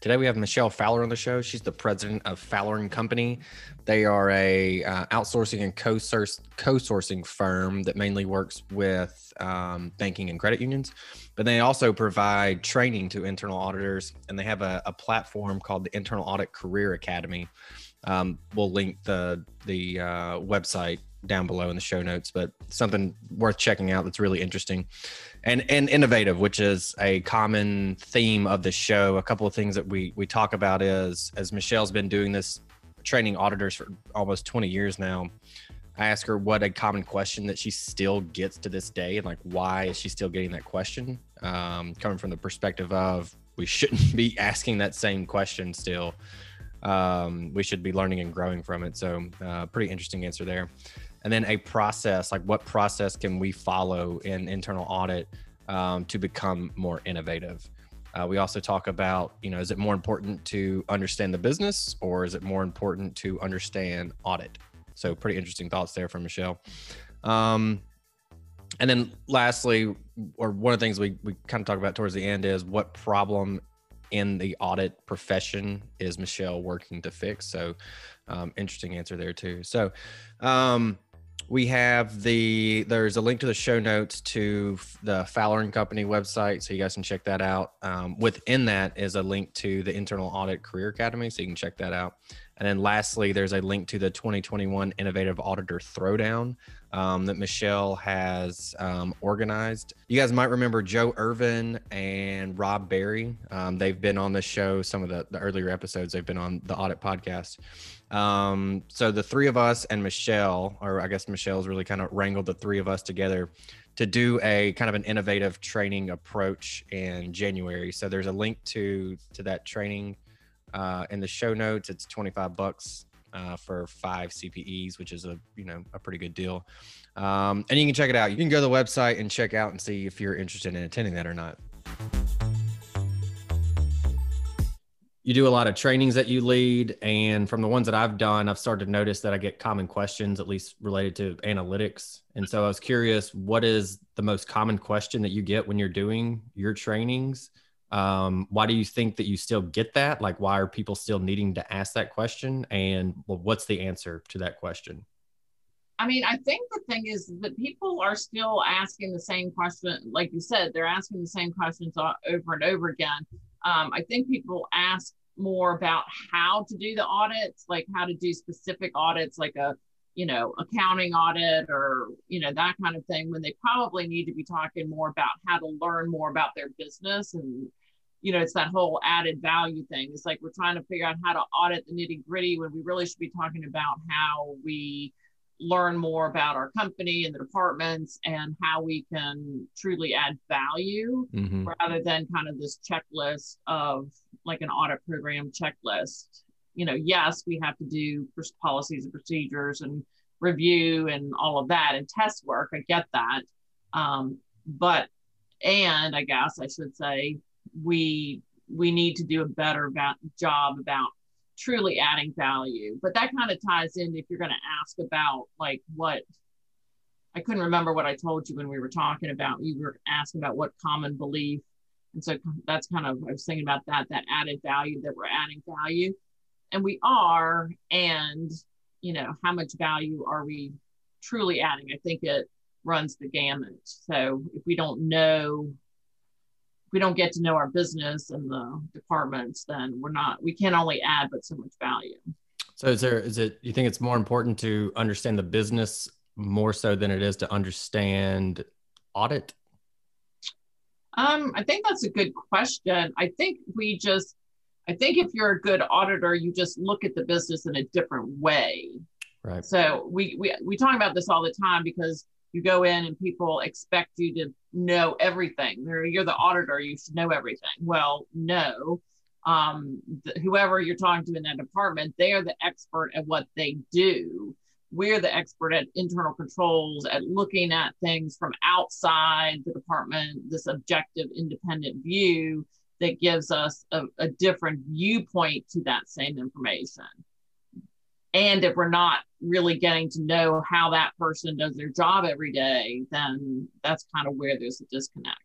Today we have Michelle Fowler on the show. She's the president of Fowler and Company. They are a uh, outsourcing and co-sourcing firm that mainly works with um, banking and credit unions, but they also provide training to internal auditors. And they have a, a platform called the Internal Audit Career Academy. Um, we'll link the the uh, website down below in the show notes, but something worth checking out that's really interesting and and innovative, which is a common theme of the show. A couple of things that we we talk about is as Michelle's been doing this training auditors for almost 20 years now. I ask her what a common question that she still gets to this day, and like why is she still getting that question? Um, coming from the perspective of we shouldn't be asking that same question still. Um, we should be learning and growing from it. So, uh, pretty interesting answer there and then a process like what process can we follow in internal audit um, to become more innovative? Uh, we also talk about you know is it more important to understand the business or is it more important to understand audit? So pretty interesting thoughts there from michelle. Um, and then lastly or one of the things we, we kind of talk about towards the end is what problem in the audit profession is michelle working to fix? So um, interesting answer there too. So um, we have the there's a link to the show notes to the Fowler and Company website, so you guys can check that out. Um, within that is a link to the Internal Audit Career Academy, so you can check that out. And then lastly, there's a link to the 2021 Innovative Auditor Throwdown um, that Michelle has um, organized. You guys might remember Joe Irvin and Rob Barry. Um, they've been on the show, some of the, the earlier episodes, they've been on the Audit Podcast. Um, so the three of us and Michelle, or I guess Michelle's really kind of wrangled the three of us together to do a kind of an innovative training approach in January. So there's a link to to that training uh, in the show notes. It's 25 bucks uh, for five CPEs, which is a you know a pretty good deal. Um, and you can check it out. You can go to the website and check out and see if you're interested in attending that or not. You do a lot of trainings that you lead, and from the ones that I've done, I've started to notice that I get common questions, at least related to analytics. And so I was curious, what is the most common question that you get when you're doing your trainings? Um, why do you think that you still get that? Like why are people still needing to ask that question? And well, what's the answer to that question? I mean i think the thing is that people are still asking the same question like you said they're asking the same questions over and over again. Um, i think people ask more about how to do the audits like how to do specific audits like a you know accounting audit or you know that kind of thing when they probably need to be talking more about how to learn more about their business and you know, it's that whole added value thing. It's like we're trying to figure out how to audit the nitty gritty when we really should be talking about how we learn more about our company and the departments and how we can truly add value mm-hmm. rather than kind of this checklist of like an audit program checklist. You know, yes, we have to do policies and procedures and review and all of that and test work. I get that. Um, but, and I guess I should say, we we need to do a better about, job about truly adding value. But that kind of ties in if you're going to ask about like what I couldn't remember what I told you when we were talking about. You were asking about what common belief, and so that's kind of I was thinking about that that added value that we're adding value. and we are and you know how much value are we truly adding i think it runs the gamut so if we don't know we don't get to know our business and the departments then we're not we can't only add but so much value so is there is it you think it's more important to understand the business more so than it is to understand audit um, I think that's a good question. I think we just I think if you're a good auditor, you just look at the business in a different way. Right. So we we we talk about this all the time because you go in and people expect you to know everything. You're the auditor, you should know everything. Well, no. Um, whoever you're talking to in that department, they are the expert at what they do. We're the expert at internal controls, at looking at things from outside the department, this objective, independent view that gives us a, a different viewpoint to that same information. And if we're not really getting to know how that person does their job every day, then that's kind of where there's a disconnect.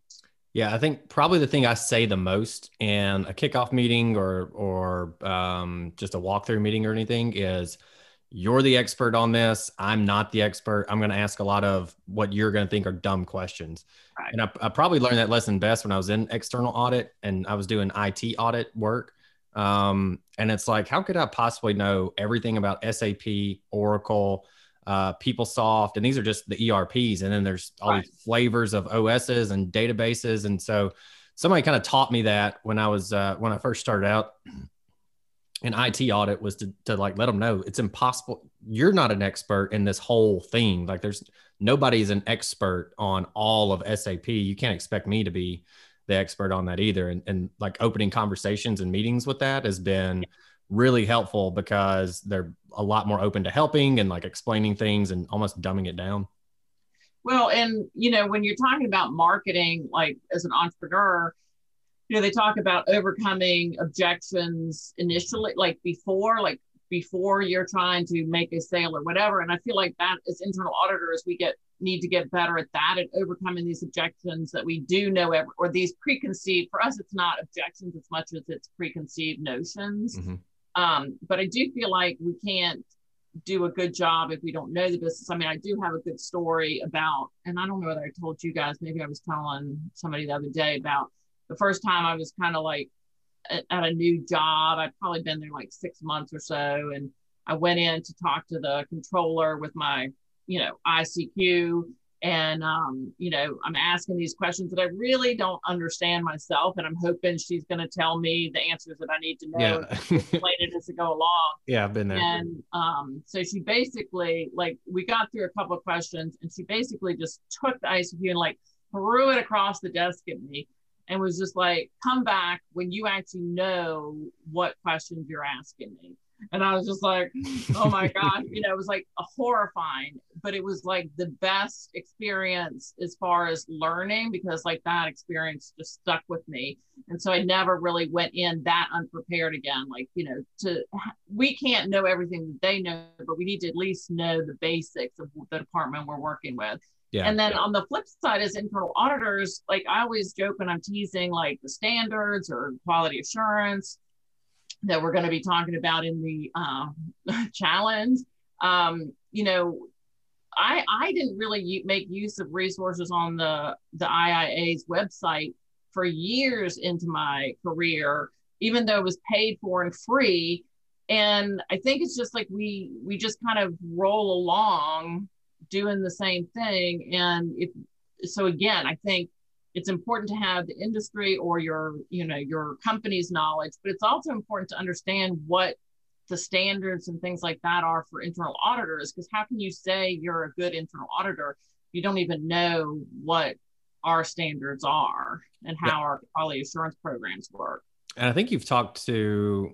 Yeah, I think probably the thing I say the most in a kickoff meeting or or um, just a walkthrough meeting or anything is you're the expert on this. I'm not the expert. I'm going to ask a lot of what you're going to think are dumb questions. Right. And I, I, probably learned that lesson best when I was in external audit and I was doing IT audit work. Um, and it's like, how could I possibly know everything about SAP, Oracle, uh, PeopleSoft, and these are just the ERPs. And then there's all right. these flavors of OSs and databases. And so somebody kind of taught me that when I was, uh, when I first started out an IT audit was to, to like let them know it's impossible. You're not an expert in this whole thing. Like there's nobody's an expert on all of SAP. You can't expect me to be the expert on that either. And, and like opening conversations and meetings with that has been really helpful because they're a lot more open to helping and like explaining things and almost dumbing it down. Well, and you know, when you're talking about marketing, like as an entrepreneur, you know they talk about overcoming objections initially like before like before you're trying to make a sale or whatever and i feel like that as internal auditors we get need to get better at that at overcoming these objections that we do know ever, or these preconceived for us it's not objections as much as it's preconceived notions mm-hmm. um, but i do feel like we can't do a good job if we don't know the business i mean i do have a good story about and i don't know whether i told you guys maybe i was telling somebody the other day about the first time I was kind of like at, at, a new job. I'd probably been there like six months or so. And I went in to talk to the controller with my, you know, ICQ. And, um, you know, I'm asking these questions that I really don't understand myself. And I'm hoping she's going to tell me the answers that I need to know yeah. explain it as I go along. Yeah, I've been there. And um, so she basically, like, we got through a couple of questions and she basically just took the ICQ and like threw it across the desk at me and was just like, come back when you actually know what questions you're asking me. And I was just like, oh my God, you know, it was like a horrifying, but it was like the best experience as far as learning because like that experience just stuck with me. And so I never really went in that unprepared again. Like, you know, to we can't know everything that they know, but we need to at least know the basics of the department we're working with. Yeah. And then yeah. on the flip side, as internal auditors, like I always joke when I'm teasing like the standards or quality assurance that we're going to be talking about in the uh, challenge. Um, you know, I I didn't really make use of resources on the the IIA's website for years into my career, even though it was paid for and free. And I think it's just like we we just kind of roll along doing the same thing. And if so, again, I think it's important to have the industry or your you know your company's knowledge, but it's also important to understand what the standards and things like that are for internal auditors. Because how can you say you're a good internal auditor if you don't even know what our standards are and how yeah. our quality assurance programs work? And I think you've talked to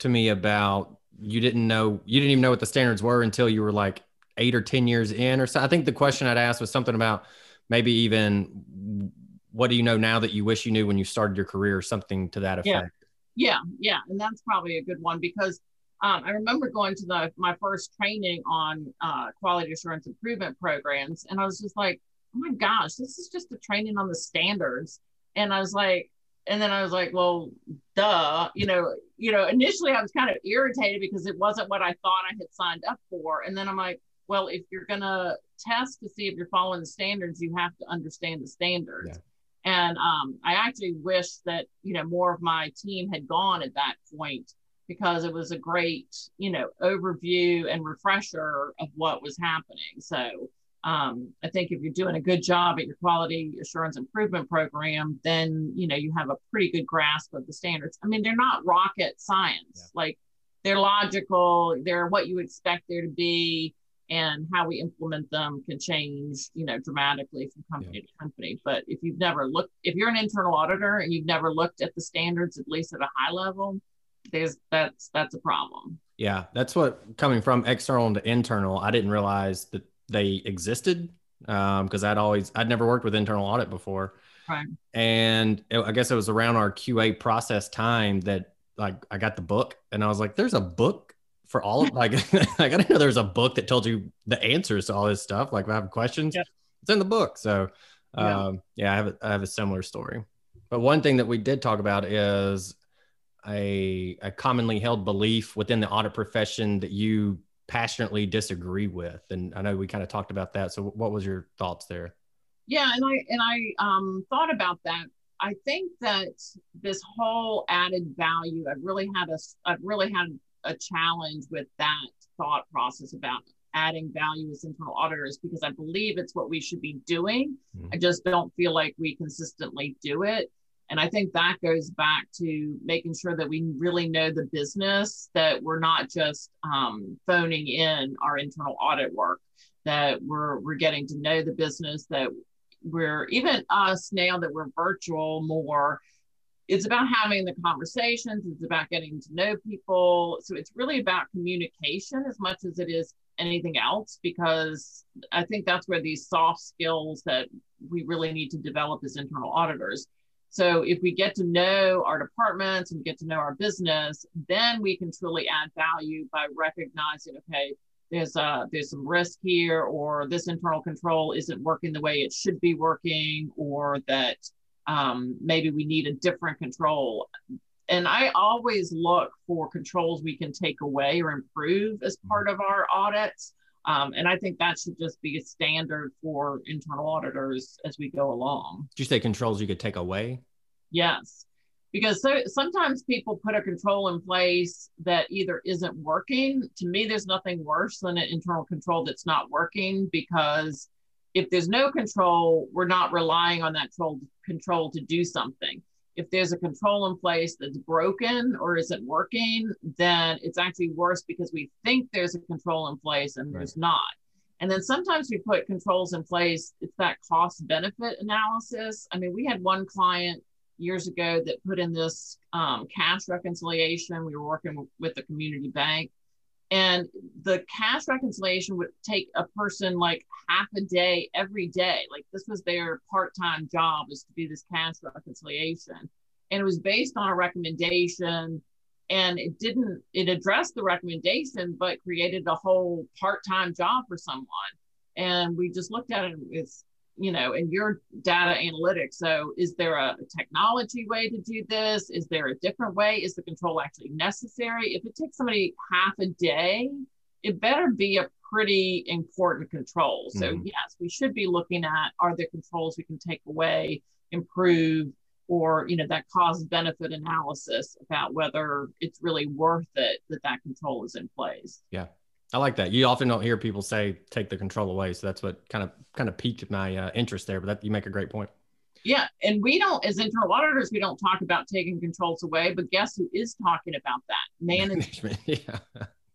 to me about you didn't know you didn't even know what the standards were until you were like eight or 10 years in or so. I think the question I'd asked was something about maybe even what do you know now that you wish you knew when you started your career or something to that effect. Yeah. Yeah. Yeah. And that's probably a good one because um, I remember going to the my first training on uh, quality assurance improvement programs, and I was just like, "Oh my gosh, this is just a training on the standards." And I was like, and then I was like, well, duh, you know, you know, initially I was kind of irritated because it wasn't what I thought I had signed up for. And then I'm like, well, if you're gonna test to see if you're following the standards, you have to understand the standards. Yeah. And um, I actually wish that you know more of my team had gone at that point because it was a great you know overview and refresher of what was happening. So um, I think if you're doing a good job at your quality assurance improvement program, then you know you have a pretty good grasp of the standards. I mean, they're not rocket science; yeah. like they're logical. They're what you expect there to be, and how we implement them can change, you know, dramatically from company yeah. to company. But if you've never looked, if you're an internal auditor and you've never looked at the standards, at least at a high level, there's that's that's a problem. Yeah, that's what coming from external to internal. I didn't realize that they existed because um, I'd always I'd never worked with internal audit before. Right. And it, I guess it was around our QA process time that like I got the book and I was like, there's a book for all of like, I didn't know there was a book that told you the answers to all this stuff. Like if I have questions, yeah. it's in the book. So um, yeah. yeah, I have a, I have a similar story. But one thing that we did talk about is a, a commonly held belief within the audit profession that you passionately disagree with and i know we kind of talked about that so what was your thoughts there yeah and i and i um, thought about that i think that this whole added value i've really had a i've really had a challenge with that thought process about adding value as internal auditors because i believe it's what we should be doing mm-hmm. i just don't feel like we consistently do it and I think that goes back to making sure that we really know the business, that we're not just um, phoning in our internal audit work, that we're, we're getting to know the business, that we're even us now that we're virtual more. It's about having the conversations, it's about getting to know people. So it's really about communication as much as it is anything else, because I think that's where these soft skills that we really need to develop as internal auditors so if we get to know our departments and get to know our business, then we can truly add value by recognizing, okay, there's a there's some risk here, or this internal control isn't working the way it should be working, or that um, maybe we need a different control. And I always look for controls we can take away or improve as part of our audits. Um, and I think that should just be a standard for internal auditors as we go along. Did you say controls you could take away? Yes. Because so, sometimes people put a control in place that either isn't working. To me, there's nothing worse than an internal control that's not working because if there's no control, we're not relying on that control, control to do something if there's a control in place that's broken or isn't working, then it's actually worse because we think there's a control in place and right. there's not. And then sometimes we put controls in place, it's that cost benefit analysis. I mean, we had one client years ago that put in this um, cash reconciliation. We were working with the community bank. And the cash reconciliation would take a person like half a day every day. Like this was their part-time job is to do this cash reconciliation. And it was based on a recommendation and it didn't it addressed the recommendation but created a whole part-time job for someone. And we just looked at it as you know, and your data analytics. So, is there a technology way to do this? Is there a different way? Is the control actually necessary? If it takes somebody half a day, it better be a pretty important control. So, mm-hmm. yes, we should be looking at are there controls we can take away, improve, or you know that cost benefit analysis about whether it's really worth it that that control is in place. Yeah. I like that. You often don't hear people say take the control away, so that's what kind of kind of piqued my uh, interest there. But that you make a great point. Yeah, and we don't, as internal auditors, we don't talk about taking controls away. But guess who is talking about that? Management. yeah.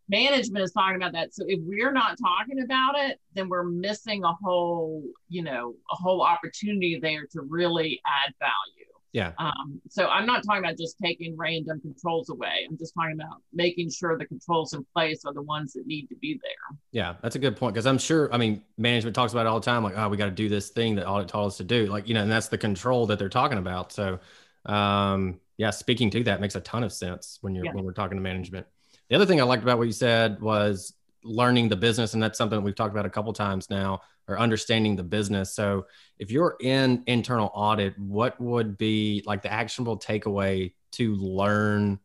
Management is talking about that. So if we're not talking about it, then we're missing a whole, you know, a whole opportunity there to really add value. Yeah. Um, so I'm not talking about just taking random controls away. I'm just talking about making sure the controls in place are the ones that need to be there. Yeah, that's a good point because I'm sure. I mean, management talks about it all the time, like, oh, we got to do this thing that audit taught us to do, like you know, and that's the control that they're talking about. So, um, yeah, speaking to that makes a ton of sense when you're yeah. when we're talking to management. The other thing I liked about what you said was learning the business and that's something that we've talked about a couple times now or understanding the business. So if you're in internal audit what would be like the actionable takeaway to learn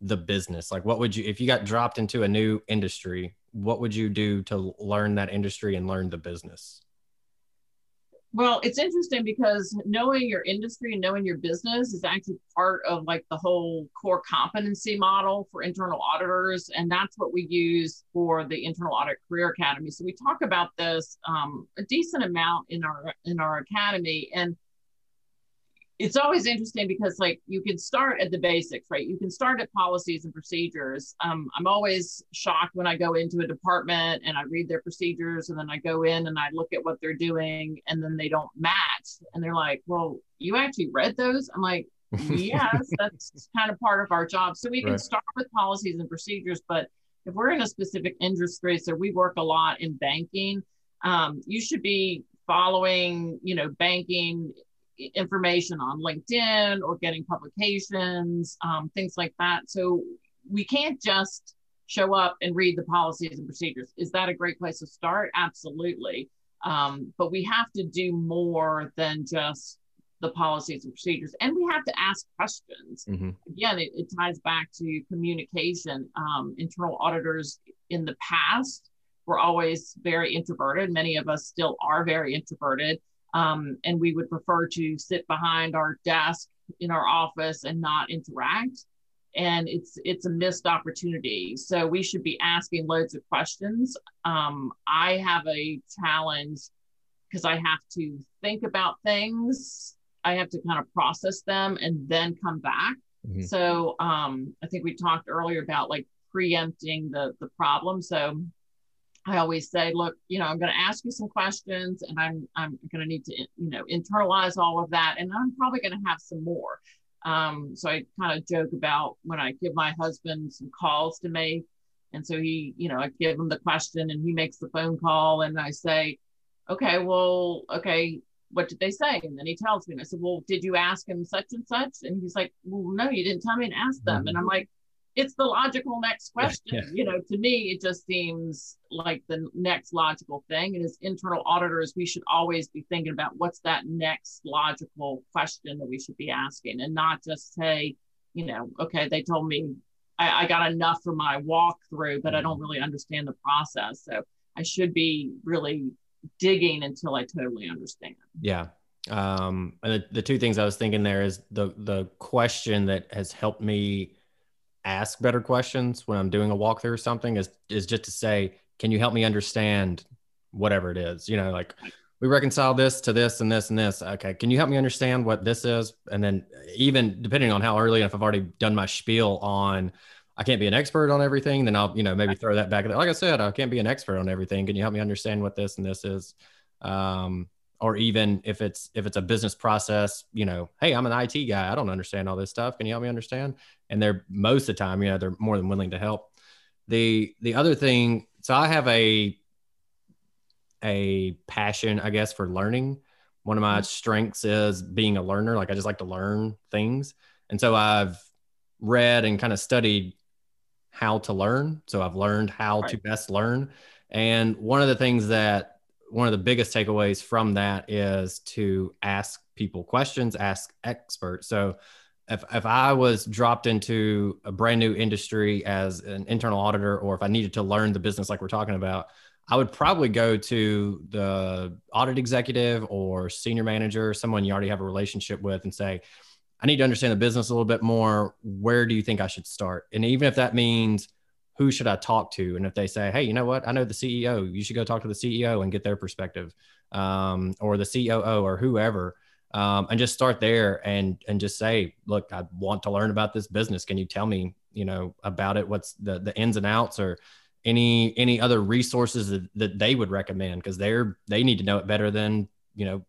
the business? Like what would you if you got dropped into a new industry what would you do to learn that industry and learn the business well, it's interesting because knowing your industry and knowing your business is actually part of like the whole core competency model for internal auditors. And that's what we use for the Internal Audit Career Academy. So we talk about this um, a decent amount in our in our academy. And it's always interesting because like you can start at the basics right? You can start at policies and procedures. Um, i'm always shocked when i go into a department and i read their procedures and then i go in and i look at what they're doing and then they don't match. And they're like well you actually read those? I'm like yes that's kind of part of our job. So we can right. start with policies and procedures but if we're in a specific industry so we work a lot in banking um, you should be following you know banking information on LinkedIn or getting publications, um, things like that. So we can't just show up and read the policies and procedures. Is that a great place to start? Absolutely. Um, but we have to do more than just the policies and procedures. And we have to ask questions. Mm-hmm. Again, it, it, ties back to communication. Um, internal auditors in the past were always very introverted. Many of us still are very introverted um, and we would prefer to sit behind our desk in our office and not interact. And it's it's a missed opportunity. So we should be asking loads of questions. Um, i have a challenge because i have to think about things. I have to kind of process them and then come back. Mm-hmm. so um, i think we talked earlier about like preempting the the problem. So I always say, look, you know, I'm going to ask you some questions and I'm, I'm going to need to, you know, internalize all of that. And I'm probably going to have some more. Um, so I kind of joke about when I give my husband some calls to make. And so he, you know, I give him the question and he makes the phone call and I say, okay, well, okay, what did they say? And then he tells me, and I said, well, did you ask him such and such? And he's like, well, no, you didn't tell me to ask them. And I'm like, it's the logical next question. Yeah. You know, to me, it just seems like the next logical thing. And as internal auditors, we should always be thinking about what's that next logical question that we should be asking and not just say, you know, okay, they told me I, I got enough for my walkthrough, but I don't really understand the process. So I should be really digging until I totally understand. Yeah. Um, and the, the two things I was thinking there is the the question that has helped me ask better questions when I'm doing a walkthrough or something is is just to say, can you help me understand whatever it is? You know, like we reconcile this to this and this and this. Okay, can you help me understand what this is? And then even depending on how early, if I've already done my spiel on I can't be an expert on everything, then I'll, you know, maybe throw that back. Like I said, I can't be an expert on everything. Can you help me understand what this and this is? Um, or even if it's if it's a business process you know hey i'm an it guy i don't understand all this stuff can you help me understand? And they're most of the time you know they're more than willing to help. The the other thing so i have a a passion i guess for learning. One of my mm-hmm. strengths is being a learner like i just like to learn things. And so i've read and kind of studied how to learn. So i've learned how right. to best learn. And one of the things that one of the biggest takeaways from that is to ask people questions, ask experts. So if, if I was dropped into a brand new industry as an internal auditor, or if I needed to learn the business like we're talking about, I would probably go to the audit executive or senior manager, someone you already have a relationship with, and say, I need to understand the business a little bit more. Where do you think I should start? And even if that means who should I talk to? And if they say, hey, you know what, I know the CEO, you should go talk to the CEO and get their perspective, um, or the COO or whoever, um, and just start there and and just say, look, I want to learn about this business. Can you tell me, you know, about it? What's the the ins and outs or any any other resources that, that they would recommend because they're they need to know it better than you know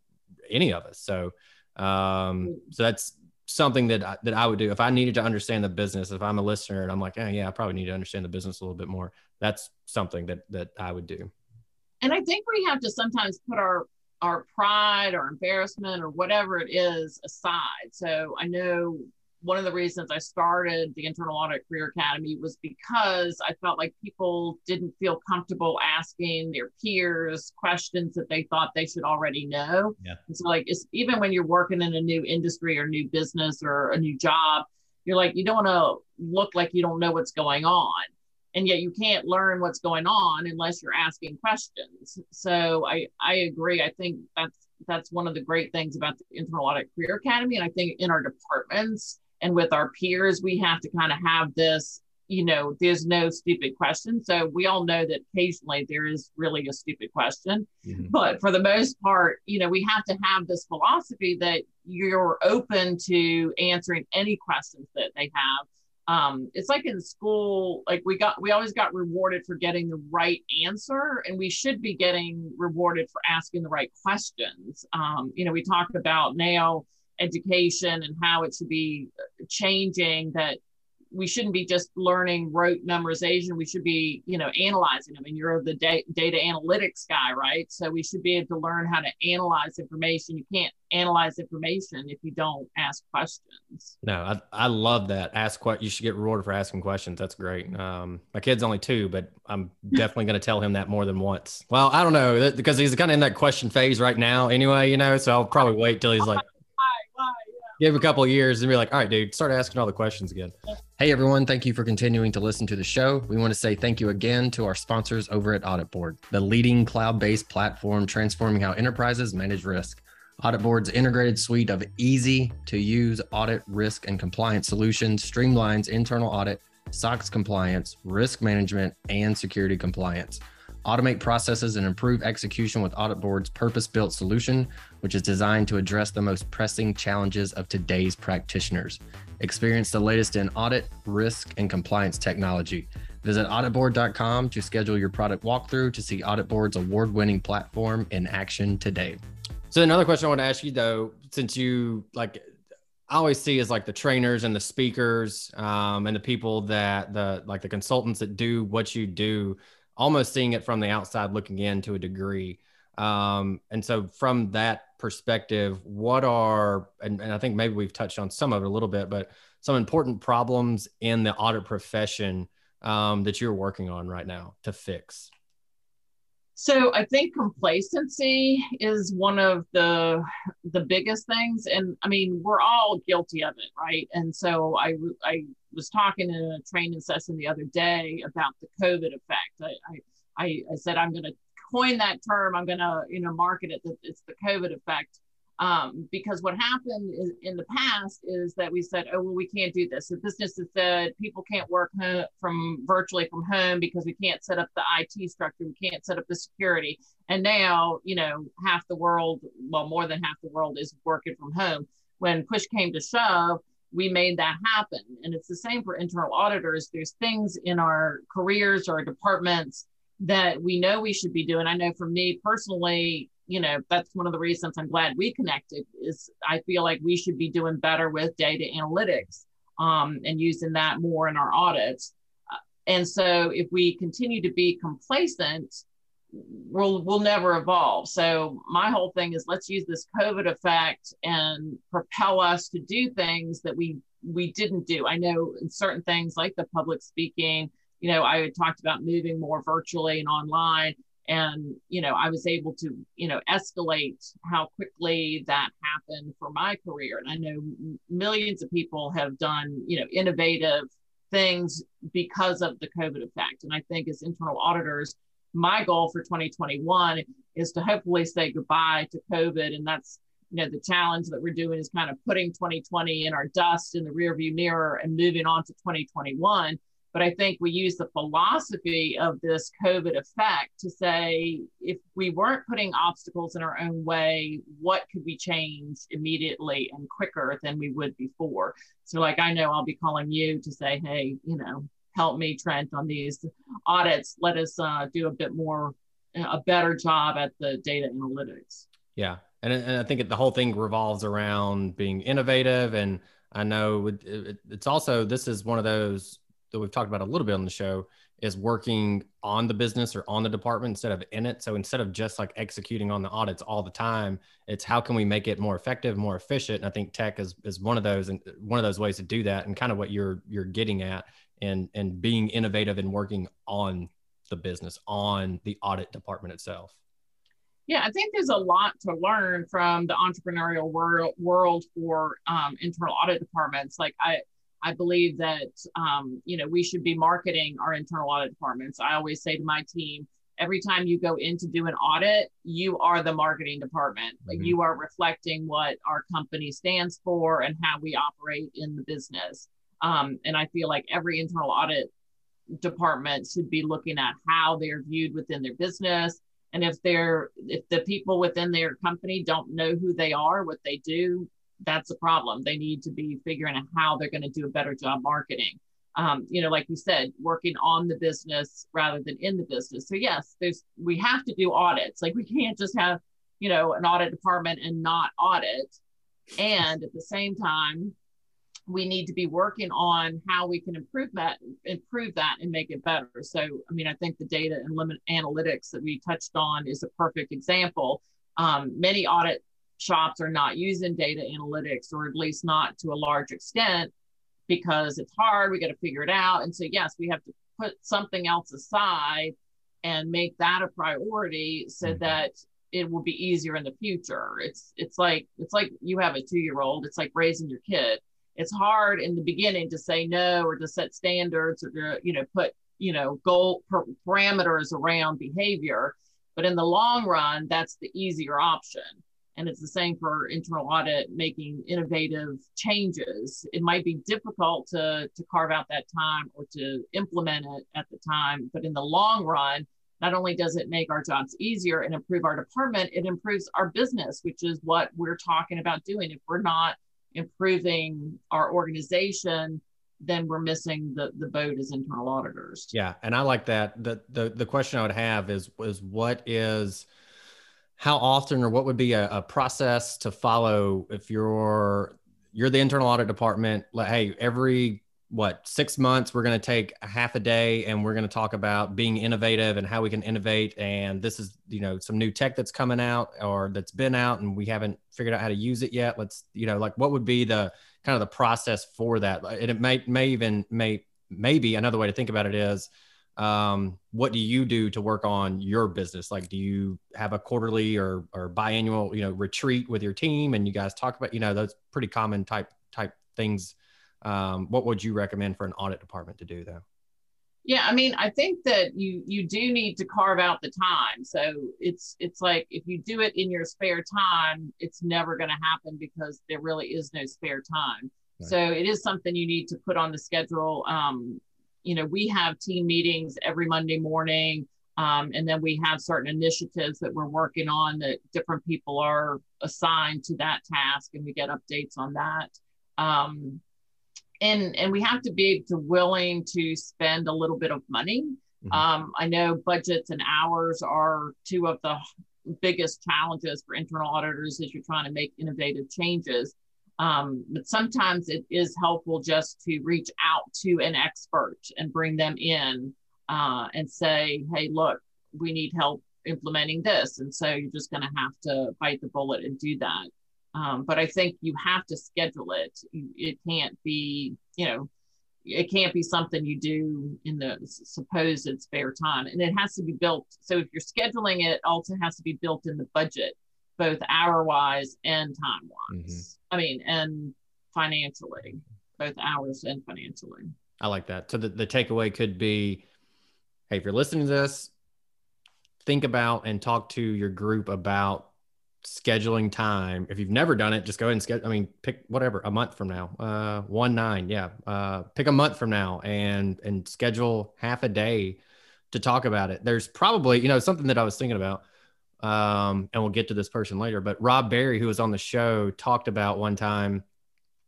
any of us. So um, so that's something that I, that I would do if I needed to understand the business. If I'm a listener and I'm like, oh, yeah, I probably need to understand the business a little bit more. That's something that that I would do. And I think we have to sometimes put our our pride or embarrassment or whatever it is aside. So I know one of the reasons I started the Internal Audit Career Academy was because I felt like people didn't feel comfortable asking their peers questions that they thought they should already know. Yeah. And so, like, it's, even when you're working in a new industry or new business or a new job, you're like, you don't want to look like you don't know what's going on. And yet you can't learn what's going on unless you're asking questions. So I, I agree. I think that's that's one of the great things about the Internal Audit Career Academy. And I think in our departments, and with our peers, we have to kind of have this, you know, there's no stupid question. So we all know that occasionally there is really a stupid question. Mm-hmm. But for the most part, you know, we have to have this philosophy that you're open to answering any questions that they have. Um, it's like in school, like we got, we always got rewarded for getting the right answer, and we should be getting rewarded for asking the right questions. Um, you know, we talked about now education and how it should be changing that we shouldn't be just learning rote memorization. We should be you know analyzing them. And you're the da- data analytics guy right? So we should be able to learn how to analyze information. You can't analyze information if you don't ask questions. No i, I love that. Ask what you should get rewarded for asking questions. That's great. Um, my kid's only two but i'm definitely going to tell him that more than once. Well i don't know because he's kind of in that question phase right now anyway you know so i'll probably wait till he's like give a couple years and be like, all right, dude, start asking all the questions again. Hey, everyone. Thank you for continuing to listen to the show. We want to say thank you again to our sponsors over at AuditBoard, the leading cloud based platform transforming how enterprises manage risk. AuditBoard's integrated suite of easy to use audit, risk, and compliance solutions streamlines internal audit, SOX compliance, risk management, and security compliance automate processes, and improve execution with AuditBoard's purpose built solution, which is designed to address the most pressing challenges of today's practitioners. Experience the latest in audit, risk, and compliance technology. Visit auditboard.com to schedule your product walkthrough to see AuditBoard's award winning platform in action today. So, another question I want to ask you though, since you like, I always see is like the trainers and the speakers um, and the people that the like the consultants that do what you do almost seeing it from the outside looking in to a degree. Um, and so from that perspective, what are, and, and I think maybe we've touched on some of it a little bit, but some important problems in the audit profession um, that you're working on right now to fix? So I think complacency is one of the the biggest things, and I mean we're all guilty of it, right? And so I I was talking in a training session the other day about the COVID effect. I I, I said I'm going to coin that term. I'm going to you know market it that it's the COVID effect um, because what happened is, in the past is that we said, oh, well, we can't do this. The businesses said people can't work from virtually from home because we can't set up the IT structure, we can't set up the security. And now, you know, half the world, well, more than half the world is working from home. When push came to shove, we made that happen. And it's the same for internal auditors. There's things in our careers or departments that we know we should be doing. I know for me personally, you know that's one of the reasons i'm glad we connected is i feel like we should be doing better with data analytics um, and using that more in our audits uh, and so if we continue to be complacent we'll we'll never evolve. So my whole thing is let's use this covid effect and propel us to do things that we we didn't do. I know in certain things like the public speaking you know i had talked about moving more virtually and online and you know i was able to you know escalate how quickly that happened for my career. And i know millions of people have done you know innovative things because of the covid effect. And i think as internal auditors my goal for 2021 is to hopefully say goodbye to covid and that's you know the challenge that we're doing is kind of putting 2020 in our dust in the rearview mirror and moving on to 2021 but I think we use the philosophy of this COVID effect to say if we weren't putting obstacles in our own way, what could we change immediately and quicker than we would before? So, like, I know I'll be calling you to say, hey, you know, help me, Trent, on these audits. Let us uh, do a bit more, a better job at the data analytics. Yeah. And, and I think the whole thing revolves around being innovative. And I know it's also, this is one of those that we've talked about a little bit on the show is working on the business or on the department instead of in it. So instead of just like executing on the audits all the time, it's how can we make it more effective, more efficient? And I think tech is is one of those and one of those ways to do that and kind of what you're you're getting at and and being innovative and working on the business, on the audit department itself. Yeah, I think there's a lot to learn from the entrepreneurial world, world for um, internal audit departments. Like I, I believe that um, you know we should be marketing our internal audit departments. I always say to my team, every time you go in to do an audit, you are the marketing department. Like mm-hmm. you are reflecting what our company stands for and how we operate in the business. Um, and I feel like every internal audit department should be looking at how they're viewed within their business. And if they're if the people within their company don't know who they are what they do that's a problem. They need to be figuring out how they're going to do a better job marketing. Um, you know like you said working on the business rather than in the business. So yes there's we have to do audits. Like we can't just have you know an audit department and not audit. And at the same time we need to be working on how we can improve that improve that and make it better. So i mean i think the data and limit analytics that we touched on is a perfect example. Um, many audit shops are not using data analytics or at least not to a large extent because it's hard. We got to figure it out. And so yes we have to put something else aside and make that a priority so mm-hmm. that it will be easier in the future. It's it's like it's like you have a two year old it's like raising your kid it's hard in the beginning to say no or to set standards or to you know put you know goal parameters around behavior. But in the long run that's the easier option. And it's the same for internal audit making innovative changes. It might be difficult to to carve out that time or to implement it at the time but in the long run not only does it make our jobs easier and improve our department it improves our business which is what we're talking about doing. If we're not improving our organization, then we're missing the the boat as internal auditors. Yeah, and I like that. the the The question I would have is is what is how often or what would be a, a process to follow if you're you're the internal audit department like hey every what six months we're going to take a half a day and we're going to talk about being innovative and how we can innovate. And this is you know some new tech that's coming out or that's been out and we haven't figured out how to use it yet. Let's you know like what would be the kind of the process for that? And it may may even may maybe another way to think about it is um, what do you do to work on your business? Like do you have a quarterly or or biannual you know retreat with your team and you guys talk about you know those pretty common type type things um, what would you recommend for an audit department to do though? Yeah, I mean, I think that you you do need to carve out the time. So it's it's like if you do it in your spare time, it's never going to happen because there really is no spare time. Right. So it is something you need to put on the schedule. Um, you know, we have team meetings every Monday morning, um, and then we have certain initiatives that we're working on that different people are assigned to that task, and we get updates on that. Um, and and we have to be to willing to spend a little bit of money. Mm-hmm. Um, I know budgets and hours are two of the biggest challenges for internal auditors as you're trying to make innovative changes. Um, but sometimes it is helpful just to reach out to an expert and bring them in uh, and say, hey, look, we need help implementing this. And so you're just going to have to bite the bullet and do that. Um, but I think you have to schedule it. It can't be, you know, it can't be something you do in the supposed spare time. And it has to be built. So if you're scheduling it, also has to be built in the budget, both hour wise and time wise. Mm-hmm. I mean, and financially, both hours and financially. I like that. So the, the takeaway could be hey, if you're listening to this, think about and talk to your group about scheduling time. If you've never done it, just go ahead and schedule. I mean, pick whatever a month from now, uh, one nine, yeah. Uh, pick a month from now and and schedule half a day to talk about it. There's probably you know something that I was thinking about, um, and we'll get to this person later. But Rob Barry, who was on the show, talked about one time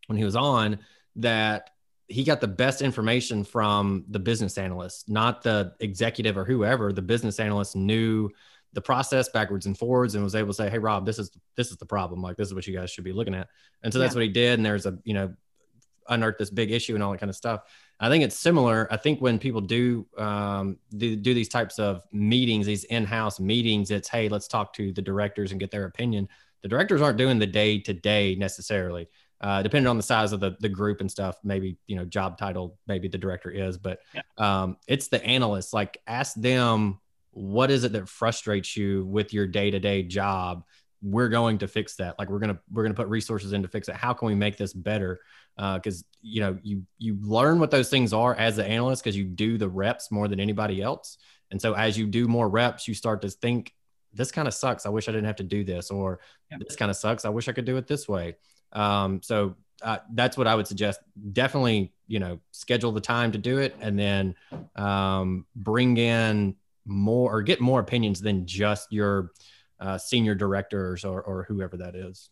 when he was on that he got the best information from the business analyst, not the executive or whoever. The business analyst knew the process backwards and forwards and was able to say, Hey Rob, this is, this is the problem. Like, this is what you guys should be looking at. And so that's yeah. what he did. And there's a, you know, unearthed this big issue and all that kind of stuff. I think it's similar. I think when people do, um, do do these types of meetings, these in-house meetings, it's hey, let's talk to the directors and get their opinion. The directors aren't doing the day to day necessarily. Uh, depending on the size of the, the group and stuff, maybe you know job title, maybe the director is, but yeah. um, it's the analysts. Like ask them what is it that frustrates you with your day to day job. We're going to fix that. Like we're gonna we're gonna put resources in to fix it. How can we make this better? Because uh, you know you you learn what those things are as an analyst because you do the reps more than anybody else. And so as you do more reps, you start to think this kind of sucks. I wish I didn't have to do this, or yeah. this kind of sucks. I wish I could do it this way. Um, so uh, that's what I would suggest. Definitely, you know, schedule the time to do it, and then um, bring in more or get more opinions than just your uh, senior directors or, or whoever that is.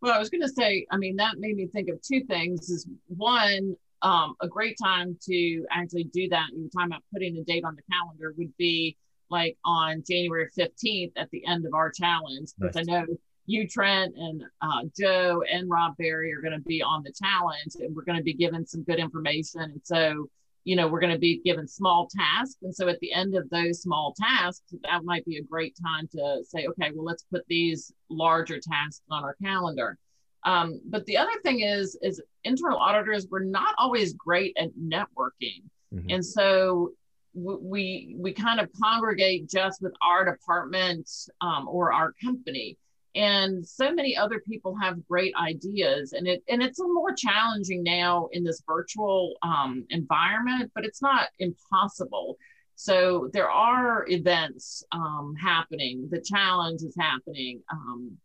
Well, I was going to say, I mean, that made me think of two things. Is one, um, a great time to actually do that. You were talking about putting a date on the calendar would be like on January 15th at the end of our challenge. Because nice. I know you, Trent, and uh, Joe and Rob Barry are going to be on the challenge, and we're going to be given some good information. And so, you know, we're going to be given small tasks. And so, at the end of those small tasks, that might be a great time to say, okay, well, let's put these larger tasks on our calendar. Um, but the other thing is, is internal auditors we're not always great at networking, mm-hmm. and so we we kind of congregate just with our department um, or our company and so many other people have great ideas and it and it's a more challenging now in this virtual um, environment but it's not impossible. So there are events um, happening the challenge is happening um,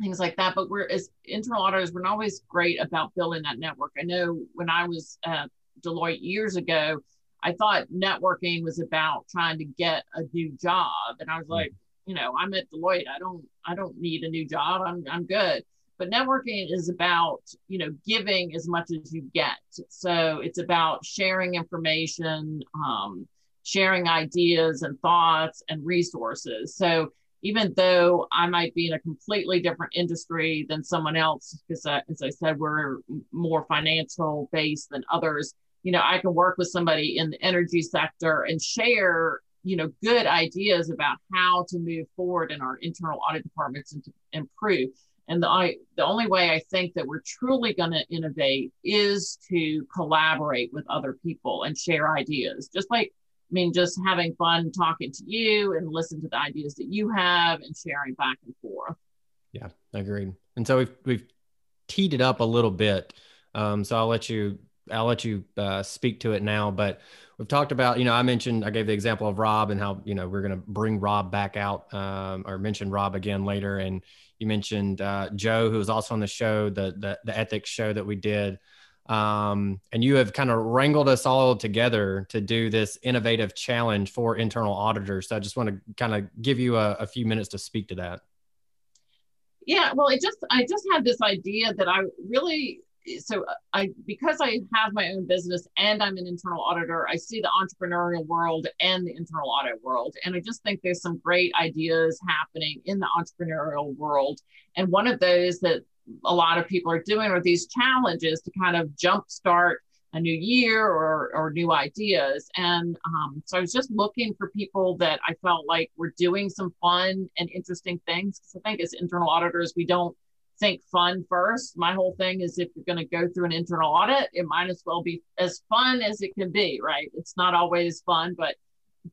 things like that. But we're as internal auditors we're not always great about building that network. I know when i was at deloitte years ago i thought networking was about trying to get a new job and i was like you know, I'm at Deloitte. I don't I don't need a new job. I'm I'm good. But networking is about, you know, giving as much as you get. So it's about sharing information, um, sharing ideas and thoughts and resources. So even though I might be in a completely different industry than someone else, because uh, as I said, we're more financial based than others, you know, I can work with somebody in the energy sector and share you know good ideas about how to move forward in our internal audit departments and to improve and the, I, the only way I think that we're truly going to innovate is to collaborate with other people and share ideas. Just like, I mean, just having fun talking to you and listen to the ideas that you have and sharing back and forth. Yeah, agreed. And so we've we've teed it up a little bit. Um, so I'll let you I'll let you uh, speak to it now. But we've talked about, you know, I mentioned, I gave the example of Rob and how, you know, we're going to bring Rob back out um, or mention Rob again later. And you mentioned uh, Joe, who was also on the show, the, the, the ethics show that we did. Um, and you have kind of wrangled us all together to do this innovative challenge for internal auditors. So I just want to kind of give you a, a few minutes to speak to that. Yeah, well, it just I just had this idea that I really so I because I have my own business and I'm an internal auditor, I see the entrepreneurial world and the internal audit world. And I just think there's some great ideas happening in the entrepreneurial world. And one of those that a lot of people are doing are these challenges to kind of jumpstart a new year or, or new ideas. And um, so I was just looking for people that I felt like were doing some fun and interesting things. Because I think as internal auditors, we don't think fun first. My whole thing is if you're going to go through an internal audit, it might as well be as fun as it can be, right? It's not always fun, but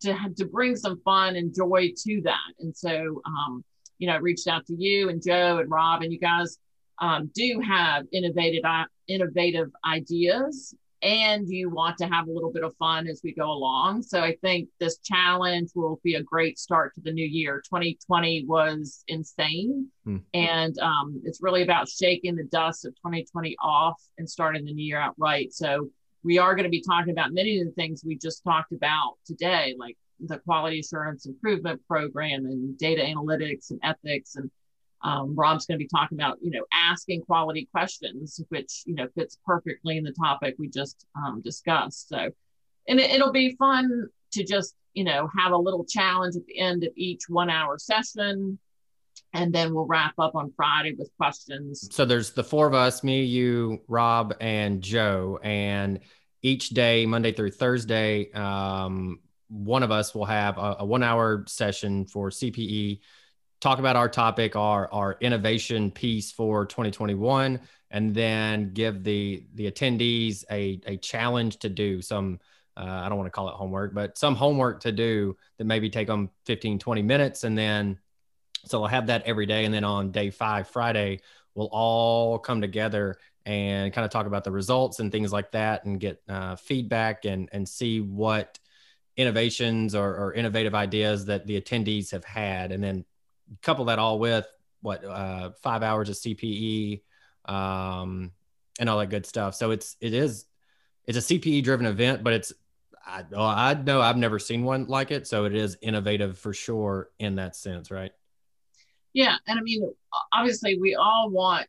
to to bring some fun and joy to that. And so, um, you know, I reached out to you and Joe and Rob, and you guys um, do have innovative uh, innovative ideas and you want to have a little bit of fun as we go along. So I think this challenge will be a great start to the new year. 2020 was insane, mm. and um, it's really about shaking the dust of 2020 off and starting the new year out right. So we are going to be talking about many of the things we just talked about today, like the quality assurance improvement program and data analytics and ethics and um, Rob's going to be talking about, you know, asking quality questions, which, you know, fits perfectly in the topic we just um, discussed. So, and it, it'll be fun to just, you know, have a little challenge at the end of each one hour session. And then we'll wrap up on Friday with questions. So there's the four of us, me, you, Rob, and Joe. And each day, Monday through Thursday, um, one of us will have a, a one hour session for CPE, talk about our topic, our, our innovation piece for 2021, and then give the, the attendees a, a challenge to do some, uh, I don't want to call it homework, but some homework to do that maybe take them 15, 20 minutes. And then, so I'll have that every day. And then on day five, Friday, we'll all come together and kind of talk about the results and things like that and get uh, feedback and, and see what innovations or, or, innovative ideas that the attendees have had. And then couple that all with what, uh, five hours of CPE um, and all that good stuff. So it's, it is, it's a CPE driven event, but it's, I, I know I've never seen one like it. So it is innovative for sure in that sense, right? Yeah. And I mean, obviously, we all want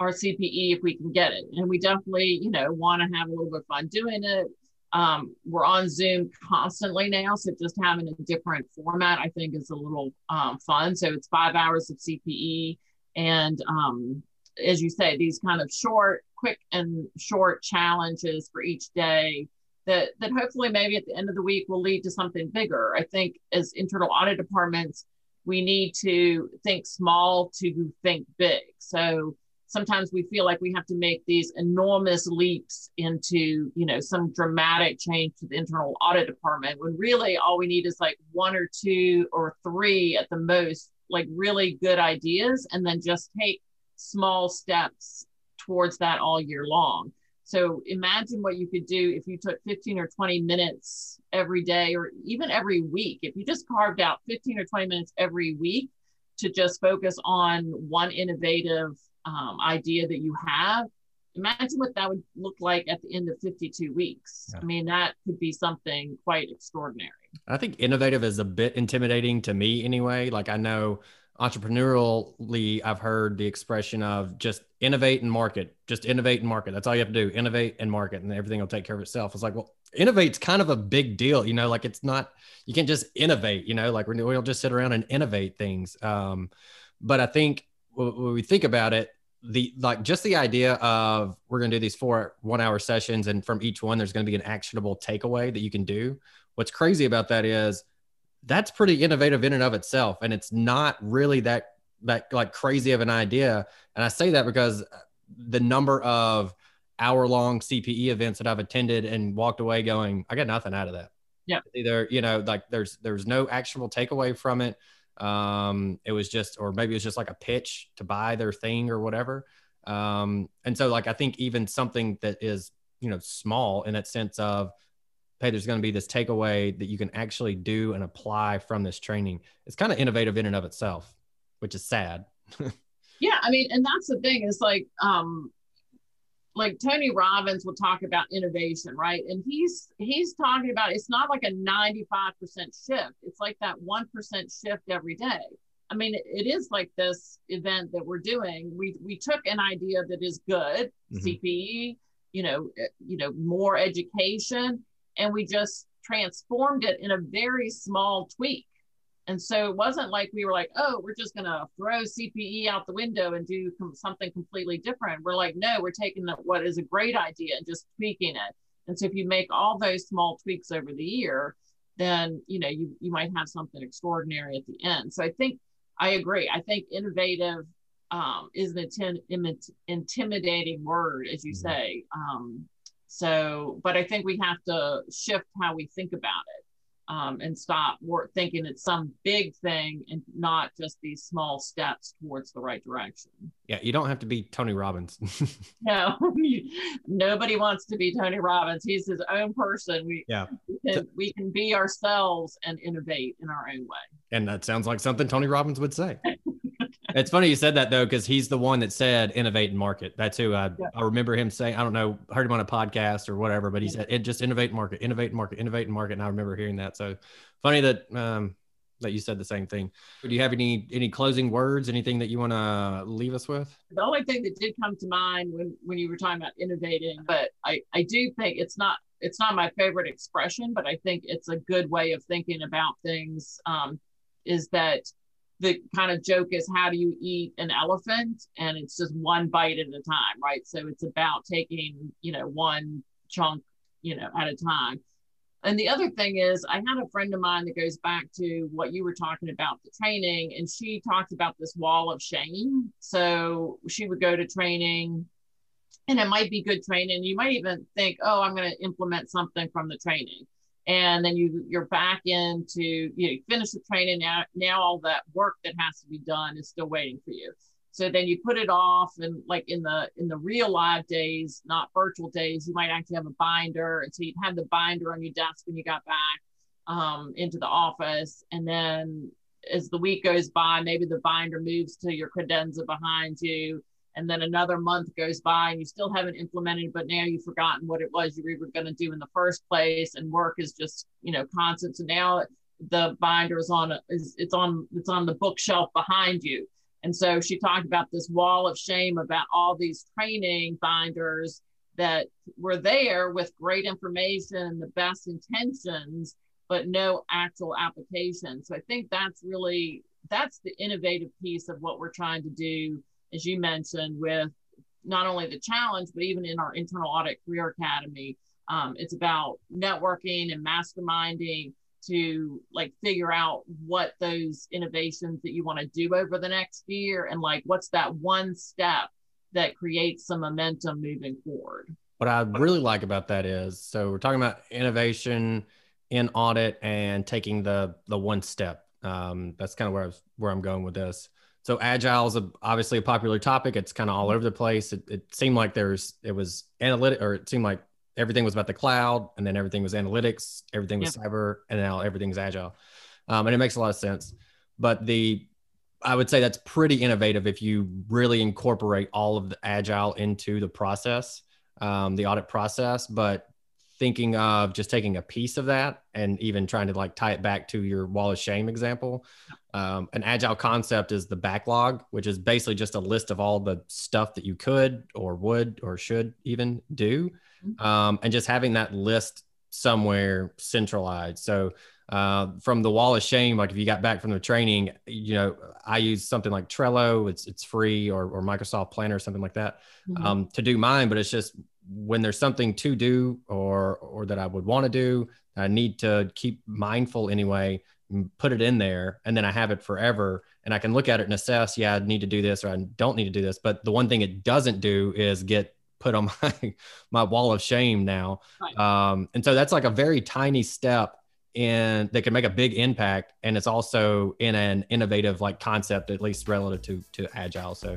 our CPE if we can get it. And we definitely, you know, want to have a little bit of fun doing it. Um, we're on Zoom constantly now. So just having a different format, I think, is a little um, fun. So it's five hours of CPE. And um, as you say, these kind of short, quick, and short challenges for each day that, that hopefully maybe at the end of the week will lead to something bigger. I think as internal audit departments, we need to think small to think big. So sometimes we feel like we have to make these enormous leaps into you know some dramatic change to the internal audit department when really all we need is like one or two or three at the most like really good ideas and then just take small steps towards that all year long so imagine what you could do if you took 15 or 20 minutes every day or even every week. If you just carved out 15 or 20 minutes every week to just focus on one innovative um, idea that you have, imagine what that would look like at the end of 52 weeks. Yeah. I mean, that could be something quite extraordinary. I think innovative is a bit intimidating to me anyway. Like I know entrepreneurially i've heard the expression of just innovate and market just innovate and market that's all you have to do innovate and market and everything will take care of itself it's like well innovate's kind of a big deal you know like it's not you can't just innovate you know like we don't just sit around and innovate things um, but i think when we think about it the like just the idea of we're going to do these four one hour sessions and from each one there's going to be an actionable takeaway that you can do. What's crazy about that is that's pretty innovative in and of itself and it's not really that that like crazy of an idea. And i say that because the number of hour long cpe events that i've attended and walked away going i got nothing out of that. Yeah. Either you know like there's there's no actionable takeaway from it um it was just or maybe it was just like a pitch to buy their thing or whatever um and so like i think even something that is you know small in that sense of hey, there's going to be this takeaway that you can actually do and apply from this training. It's kind of innovative in and of itself, which is sad. yeah, I mean, and that's the thing is like, um, like Tony Robbins will talk about innovation, right? And he's he's talking about it's not like a 95% shift. It's like that 1% shift every day. I mean, it, is like this event that we're doing. We we took an idea that is good, mm-hmm. CPE, you know, eh, you know, more education, and we just transformed it in a very small tweak. And so it wasn't like we were like, oh, we're just going to throw CPE out the window and do com- something completely different. We're like, no, we're taking the, what is a great idea and just tweaking it. And so if you make all those small tweaks over the year, then you know you you might have something extraordinary at the end. So I think I agree. I think innovative um, is an intim- intimidating word, as you mm-hmm. say. Um, so, but I think we have to shift how we think about it um, and stop thinking it's some big thing and not just these small steps towards the right direction. Yeah, you don't have to be Tony Robbins. no, nobody wants to be Tony Robbins. He's his own person. We yeah, we can, we can be ourselves and innovate in our own way. And that sounds like something Tony Robbins would say. It's funny you said that though, because he's the one that said innovate and market. That's who I, yeah. I remember him saying. I don't know, heard him on a podcast or whatever, but he said it just innovate and market, innovate and market, innovate and market. And I remember hearing that. So funny that um, that you said the same thing. Do you have any any closing words? Anything that you want to leave us with? The only thing that did come to mind when when you were talking about innovating, but I I do think it's not it's not my favorite expression, but I think it's a good way of thinking about things. Um, is that the kind of joke is how do you eat an elephant and it's just one bite at a time right so it's about taking you know one chunk you know, at a time. And the other thing is, I had a friend of mine that goes back to what you were talking about the training, and she talked about this wall of shame. So she would go to training, and it might be good training. You might even think, oh, I'm going to implement something from the training. And then you you're back into you, know, you finish the training now. Now all that work that has to be done is still waiting for you. So then you put it off, and like in the in the real live days, not virtual days, you might actually have a binder, and so you'd have the binder on your desk when you got back um, into the office, and then as the week goes by, maybe the binder moves to your credenza behind you, and then another month goes by, and you still haven't implemented, but now you've forgotten what it was you were going to do in the first place, and work is just you know constant. So now the binder is on is it's on it's on the bookshelf behind you and so she talked about this wall of shame about all these training binders that were there with great information and the best intentions, but no actual application. So I think that's really that's the innovative piece of what we're trying to do, as you mentioned, with not only the challenge, but even in our internal audit career academy. Um, it's about networking and masterminding to like figure out what those innovations that you want to do over the next year and like what's that one step that creates some momentum moving forward. What I really like about that is so we're talking about innovation in audit and taking the the one step. Um, that's kind of where I was, where I'm going with this. So agile is a, obviously a popular topic. It's kind of all over the place. It, it seemed like there's it was analytic, or it seemed like everything was about the cloud and then everything was analytics everything was yeah. cyber and now everything's agile um, and it makes a lot of sense but the i would say that's pretty innovative if you really incorporate all of the agile into the process um, the audit process but thinking of just taking a piece of that and even trying to like tie it back to your wall of shame example um, an agile concept is the backlog which is basically just a list of all the stuff that you could or would or should even do Mm-hmm. um, and just having that list somewhere centralized. So uh, from the wall of shame, like if you got back from the training, you know, I use something like Trello. It's it's free or or Microsoft Planner or something like that mm-hmm. um, to do mine. But it's just when there's something to do or or that I would want to do, I need to keep mindful anyway. Put it in there, and then I have it forever, and I can look at it and assess. Yeah, I need to do this, or I don't need to do this. But the one thing it doesn't do is get put on my my wall of shame now. Right. Um, and so that's like a very tiny step in that can make a big impact, and it's also in an innovative like concept, at least relative to to agile. So.